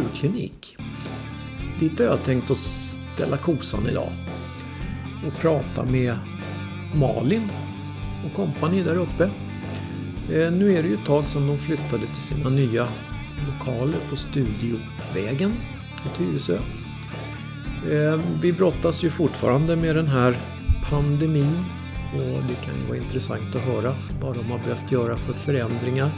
Djurklinik. Dit har jag tänkt att ställa kosan idag och prata med Malin och kompani där uppe. Eh, nu är det ju ett tag sedan de flyttade till sina nya lokaler på Studiovägen i Tyresö. Eh, vi brottas ju fortfarande med den här pandemin och det kan ju vara intressant att höra vad de har behövt göra för förändringar.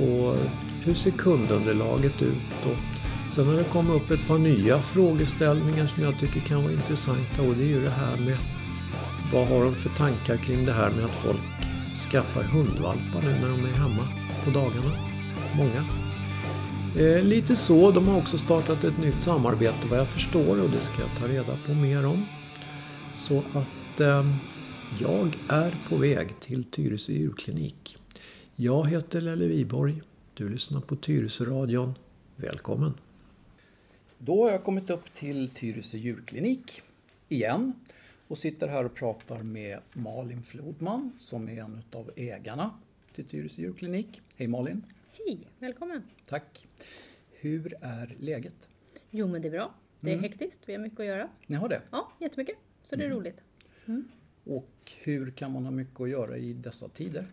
Och hur ser kundunderlaget ut? Och sen har det kommit upp ett par nya frågeställningar som jag tycker kan vara intressanta och det är ju det här med vad har de för tankar kring det här med att folk skaffar hundvalpar nu när de är hemma på dagarna? Många. Eh, lite så, de har också startat ett nytt samarbete vad jag förstår och det ska jag ta reda på mer om. Så att eh, jag är på väg till Tyresö djurklinik. Jag heter Lelle Viborg. Du lyssnar på Tyresö-radion. Välkommen! Då har jag kommit upp till Tyresö djurklinik igen och sitter här och pratar med Malin Flodman som är en av ägarna till Tyresö djurklinik. Hej Malin! Hej, välkommen! Tack! Hur är läget? Jo men det är bra. Det är mm. hektiskt, vi har mycket att göra. Ni har det? Ja, jättemycket. Så det är mm. roligt. Mm. Och hur kan man ha mycket att göra i dessa tider?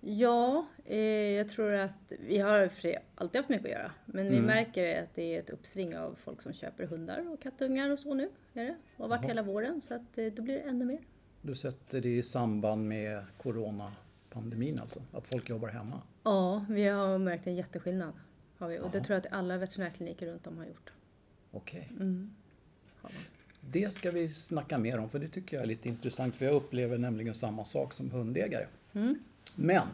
Ja, eh, jag tror att vi har alltid haft mycket att göra. Men vi mm. märker att det är ett uppsving av folk som köper hundar och kattungar och så nu. Är det? Och har varit Aha. hela våren så att, eh, då blir det ännu mer. Du sätter det i samband med coronapandemin alltså? Att folk jobbar hemma? Ja, vi har märkt en jätteskillnad. Har vi. Och det tror jag att alla veterinärkliniker runt om har gjort. Okej. Okay. Mm. Det ska vi snacka mer om för det tycker jag är lite intressant för jag upplever nämligen samma sak som hundägare. Mm. Men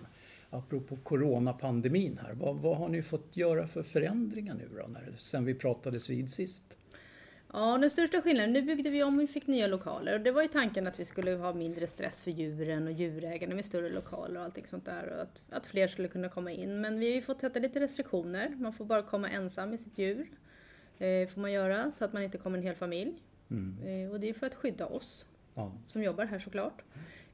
apropå coronapandemin här, vad, vad, har ni fått göra för förändringar nu då, när, sen vi pratades vid sist? Ja, den största skillnaden, nu byggde vi om och fick nya lokaler och det var ju tanken att vi skulle ha mindre stress för djuren och djurägarna med större lokaler och allting sånt där och att, att fler skulle kunna komma in. Men vi har ju fått sätta lite restriktioner. Man får bara komma ensam med sitt djur. Eh, får man göra så att man inte kommer en hel familj. Mm. Eh, och det är för att skydda oss ja. som jobbar här såklart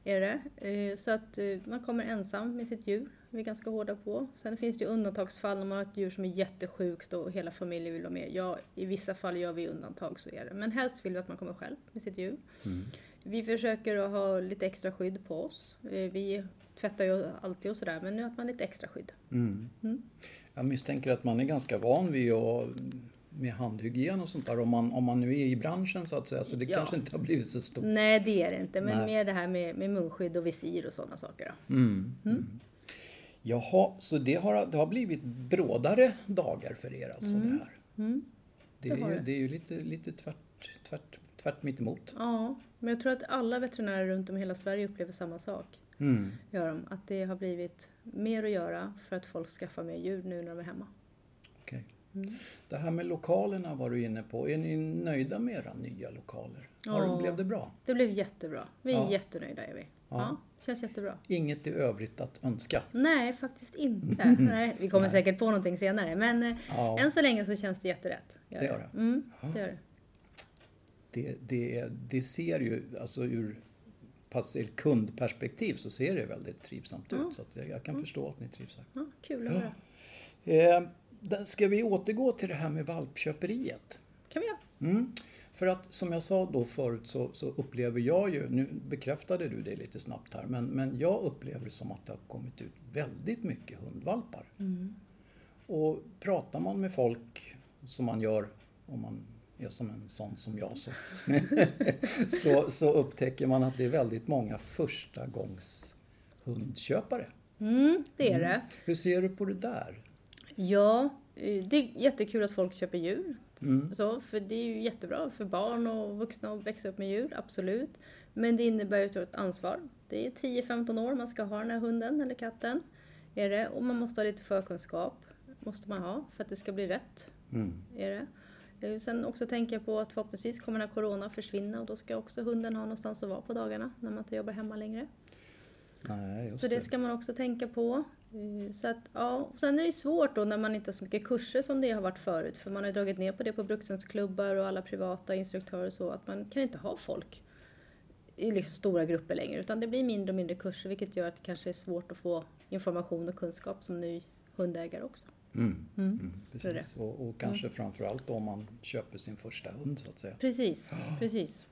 är det. Eh, så att eh, man kommer ensam med sitt djur. Vi är ganska hårda på. Sen finns det undantagsfall om man har ett djur som är jättesjukt och hela familjen vill vara med. Ja, i vissa fall gör vi undantag så är det. Men helst vill vi att man kommer själv med sitt djur. Mm. Vi försöker att ha lite extra skydd på oss. Eh, vi tvättar ju alltid och sådär men nu har man lite extra skydd. Mm. Mm. Jag misstänker att man är ganska van vid att med handhygien och sånt där om man, om man nu är i branschen så att säga. Så det ja. kanske inte har blivit så stort. Nej det är det inte. Men Nej. mer det här med, med munskydd och visir och sådana saker. Då. Mm. Mm. mm. Jaha, så det har, det har blivit brådare dagar för er alltså mm. det här? Mm. Det, det, är ju, det. det är ju lite, lite tvärt, tvärt, tvärt mitt emot. Ja, men jag tror att alla veterinärer runt om i hela Sverige upplever samma sak. Mm. Gör de, att det har blivit mer att göra för att folk skaffar mer djur nu när de är hemma. Mm. Det här med lokalerna var du inne på. Är ni nöjda med era nya lokaler? Ja, blev det bra? Det blev jättebra. Vi är ja. jättenöjda är vi. Ja. ja. känns jättebra. Inget i övrigt att önska? Nej, faktiskt inte. Mm. Nej, vi kommer Nej. säkert på någonting senare men eh, ja. än så länge så känns det jätterätt. Gör det gör det? Mm, det, gör det. Det, det, det ser ju, alltså ur kundperspektiv så ser det väldigt trivsamt ut. Så jag, jag, kan förstå att ni trivs här. Ja, kul att höra. Eh, Ska vi återgå till det här med valpköperiet? kan vi göra. Mm. För att som jag sa då förut så, så, upplever jag ju, nu bekräftade du det lite snabbt här, men, men jag upplever det som att det har kommit ut väldigt mycket hundvalpar. Mm. Och pratar man med folk som man gör om man är som en sån som jag så, så, så upptäcker man att det är väldigt många första gångs hundköpare. Mm, det är det. Mm. Hur ser du på det där? Ja, det är jättekul att folk köper djur. Mm. Så, för det är ju jättebra för barn och vuxna att växa upp med djur, absolut. Men det innebär ju ett ansvar. Det är 10-15 år man ska ha den här hunden eller katten. Är det. Och man måste ha lite förkunskap. Måste man ha för att det ska bli rätt. Mm. Är det. Eh, sen också tänker jag på att förhoppningsvis kommer den här Corona försvinna och då ska också hunden ha någonstans att vara på dagarna när man inte jobbar hemma längre. Nej, så det. det ska man också tänka på. Eh, så att, ja. Sen är det svårt då när man inte har så mycket kurser som det har varit förut. För man har dragit ner på det på brukshundsklubbar och alla privata instruktörer och så. Att man kan inte ha folk i liksom stora grupper längre. Utan det blir mindre och mindre kurser vilket gör att det kanske är svårt att få information och kunskap som ny hundägare också. Mm. Mm. Precis. Och, och, kanske mm. framförallt om man köper sin första hund så att säga. Precis, precis.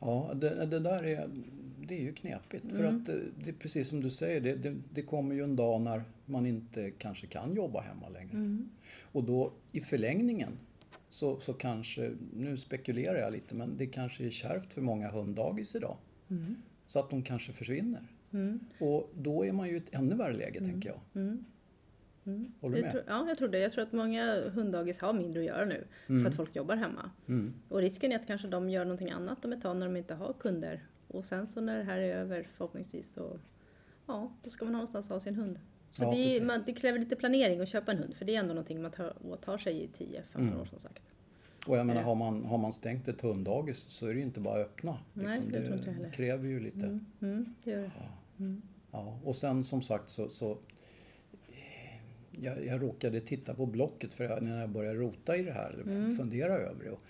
Ja, det, det där är, det är ju knepigt. Mm. För att eh, det är precis som du säger, det, det, det, kommer ju en dag när man inte kanske kan jobba hemma längre. Mm. Och då i förlängningen så, så kanske, nu spekulerar jag lite, men det kanske är kärvt för många hunddagis idag. Mm. Så att de kanske försvinner. Mm. Och då är man ju i ett ännu värre läge, mm. tänker jag. Mm. Mm. Håller du med? Tror, ja, jag tror det. Jag tror att många hunddagis har mindre att göra nu mm. för att folk jobbar hemma. Mm. Och risken är att kanske de gör någonting annat om ett tag när de inte har kunder. Och sen så när det här är över förhoppningsvis så ja, då ska man någonstans ha sin hund. Så ja, det, man, det, kräver lite planering att köpa en hund för det är ändå någonting man tar, åtar sig i 10-15 mm. år som sagt. Och jag menar, har man, har man stängt ett hunddagis så är det ju inte bara att öppna. Nej, liksom. det, det det kräver ju lite. Mm, mm, det gör det. Ja. Mm. ja. Och sen som sagt så, så jag, jag råkade titta på Blocket för när jag började rota i det här, mm. fundera över det. Och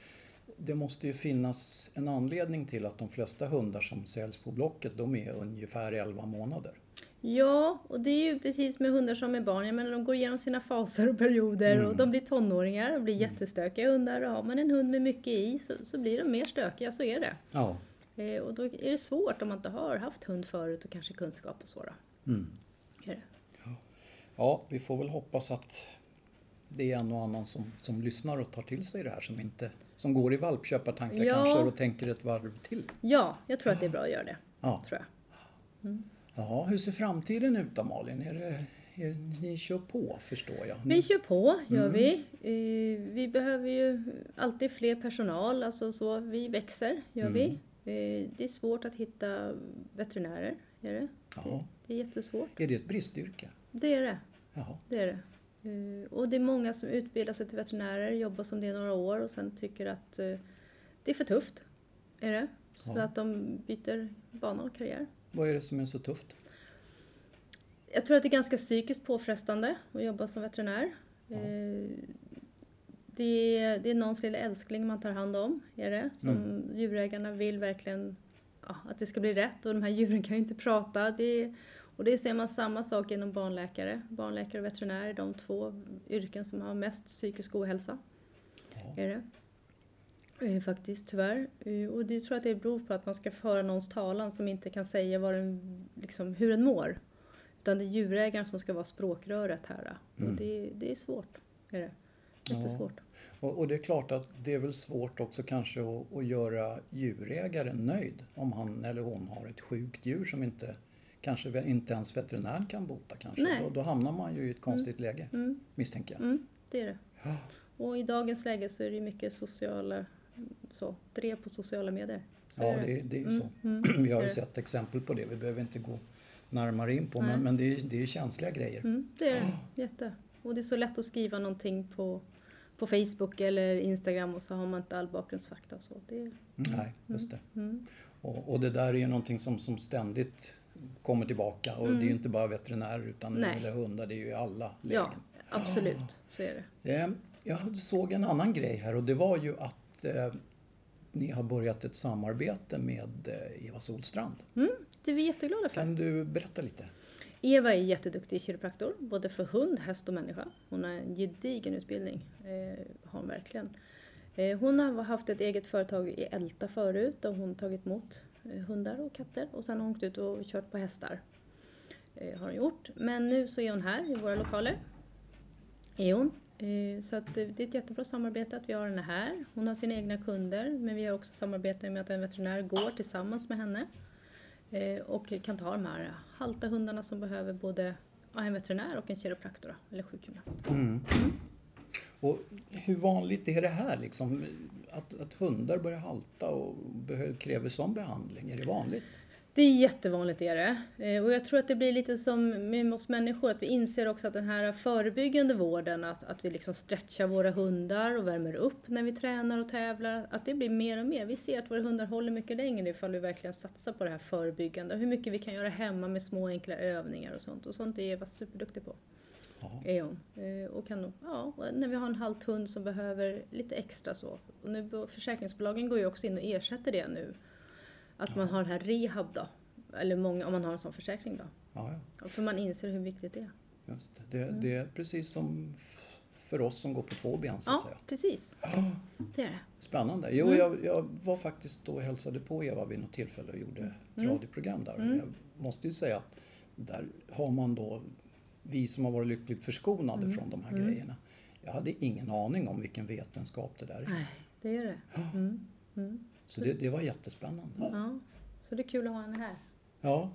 det måste ju finnas en anledning till att de flesta hundar som säljs på Blocket, de är ungefär 11 månader. Ja, och det är ju precis med hundar som med barn. Jag menar, de går igenom sina faser och perioder mm. och de blir tonåringar och blir mm. jättestökiga hundar. Och har man en hund med mycket i så, så blir de mer stökiga, så är det. Ja. Eh, och då är det svårt om man inte har haft hund förut och kanske kunskap och så. Då. Mm. Är det. Ja, vi får väl hoppas att det är en och annan som, som lyssnar och tar till sig det här som, inte, som går i valpköpartankar ja. kanske och tänker ett varv till. Ja, jag tror att det är bra att göra det. Ja. Tror jag. Mm. Ja, hur ser framtiden ut då Malin? Är det, är, ni kör på förstår jag. Vi kör på, gör mm. vi. Eh, vi behöver ju alltid fler personal, alltså så. Vi växer, gör mm. vi. Eh, det är svårt att hitta veterinärer, är det? Ja. Det är jättesvårt. Är det ett bristyrke? Det är det. Jaha. Det är det. Eh, och det är många som utbildar sig till veterinärer, jobbar som det några år och sen tycker att eh, det är för tufft. Är det. Så ja. att de byter bana och karriär. Vad är det som är så tufft? Jag tror att det är ganska psykiskt påfrestande att jobba som veterinär. Ja. Eh, det, är, det är någons lilla älskling man tar hand om, är det. Som mm. djurägarna vill verkligen ja, att det ska bli rätt och de här djuren kan ju inte prata. Det, och det ser man samma sak inom barnläkare. Barnläkare och veterinär är de två yrken som har mest psykisk ohälsa. Ja. Är det. Eh, faktiskt, tyvärr. Eh, och det tror jag att det beror på att man ska föra någons talan som inte kan säga vad den, liksom, hur den mår. Utan det är djurägaren som ska vara språkröret här. Mm. Och det, det, är svårt. Är det. Jättesvårt. Ja. Och, och, det är klart att det är väl svårt också kanske att, att göra djurägaren nöjd om han eller hon har ett sjukt djur som inte kanske inte ens veterinären kan bota kanske. Då, då, hamnar man ju i ett konstigt mm. läge, mm. misstänker jag. Mm, det är det. Ja. Och i dagens läge så är det mycket sociala, så, drev på sociala medier. Så ja, det, det är ju så. Mm, mm. Vi har ju sett exempel på det, vi behöver inte gå närmare in på, men, men det, är, det är känsliga grejer. Mm, det är det, jätte. Och det är så lätt att skriva någonting på, på Facebook eller Instagram och så har man inte all bakgrundsfakta och så. Det, Nej, just det. Och, och, det där är ju någonting som, som ständigt kommer tillbaka. Och mm. det är ju inte bara veterinärer utan Nej. eller hundar, det är ju alla lägen. Ja, absolut, så är det. Eh, jag såg en annan grej här och det var ju att eh, ni har börjat ett samarbete med eh, Eva Solstrand. Mm, det är vi jätteglada för. Kan du berätta lite? Eva är jätteduktig kiropraktor, både för hund, häst och människa. Hon har en gedigen utbildning, eh, har hon verkligen. Eh, hon har haft ett eget företag i Älta förut och hon tagit emot hundar och katter och sen har hon åkt ut och kört på hästar. Eh, har hon gjort. Men nu så är hon här i våra lokaler. Är hon. Eh, så att det är ett jättebra samarbete att vi har henne här. Hon har sina egna kunder men vi har också samarbete med att en veterinär går tillsammans med henne och kan ta de här halta hundarna som behöver både en veterinär och en kiropraktor eller sjukgymnast. Mm. Och hur vanligt är det här liksom? Att, att hundar börjar halta och behöver, kräver sån behandling? Är det vanligt? Det är jättevanligt är det. Eh, och jag tror att det blir lite som med oss människor, att vi inser också att den här förebyggande vården, att, att vi liksom stretchar våra hundar och värmer upp när vi tränar och tävlar, att det blir mer och mer. Vi ser att våra hundar håller mycket längre ifall vi verkligen satsar på det här förebyggande. Hur mycket vi kan göra hemma med små enkla övningar och sånt. Och sånt är Eva superduktig på. Är hon. Eh, och kan, ja, när vi har en halt hund som behöver lite extra så. Och nu, försäkringsbolagen går ju också in och ersätter det nu. Att ja. man har den här rehab då. Eller många, om man har en sån försäkring då. Ja, ja. För man inser hur viktigt det är. Just det. Mm. det är precis som för oss som går på två ben så att Ja, säga. precis. Det är det. Spännande. Jo, Mm. jag, jag var faktiskt då och hälsade på Eva vid något tillfälle och gjorde ett Mm. radioprogram där. Jag måste ju säga att där har man då, vi som har varit lyckligt förskonade Mm. från de här grejerna. Jag hade ingen aning om vilken vetenskap det där är. Nej, det är det. Mm. Så det, det var jättespännande. Ja. Så det är kul att ha henne här. Ja,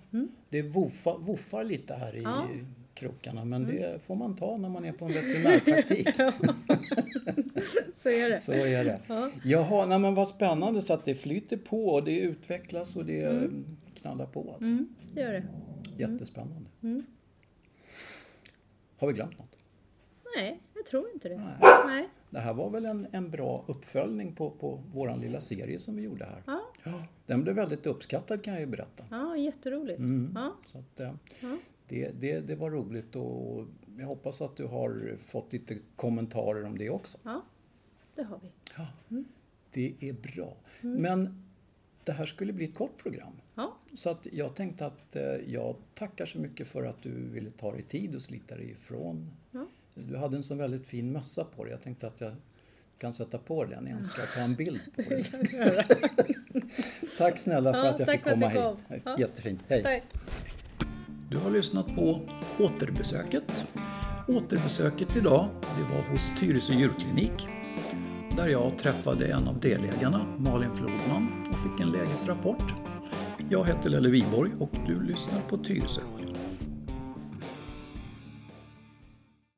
det woffar, woffar lite här i Mm. Ja. Mm. krokarna men det får man ta när man är på en veterinärpraktik. Så är det. Så är det. Ja. Jaha, nej men vad spännande så att det flyter på och det utvecklas och det knallar på. Alltså. Mm, det gör det. Jättespännande. Mm. Har vi glömt något? Nej, jag tror inte det. Nej. Nej. Det här var väl en, en bra uppföljning på, på våran lilla serie som vi gjorde här. Ja, Ja, den blev väldigt uppskattad kan jag ju berätta. ja jätteroligt. Mm. Ja, Så att, eh, ja. det, det, det var roligt och jag hoppas att du har fått lite kommentarer om det också. ja, det har vi. Ja, Det är bra. Men det här skulle bli ett kort program. Ja, Så att jag tänkte att eh, jag tackar så mycket för att du ville ta dig tid och slita dig ifrån. Ja. Du hade en sån väldigt fin mössa på dig. Jag tänkte att jag kan sätta på den igen. Ska jag ta en bild på dig? tack snälla för Ja, att jag fick komma hit. Ja. Jättefint. Hej! tack. Du har lyssnat på Återbesöket. Återbesöket idag det var hos Tyresö djurklinik där jag träffade en av delägarna, Malin Flodman, och fick en lägesrapport. Jag heter Lelle Wiborg och du lyssnar på Tyresö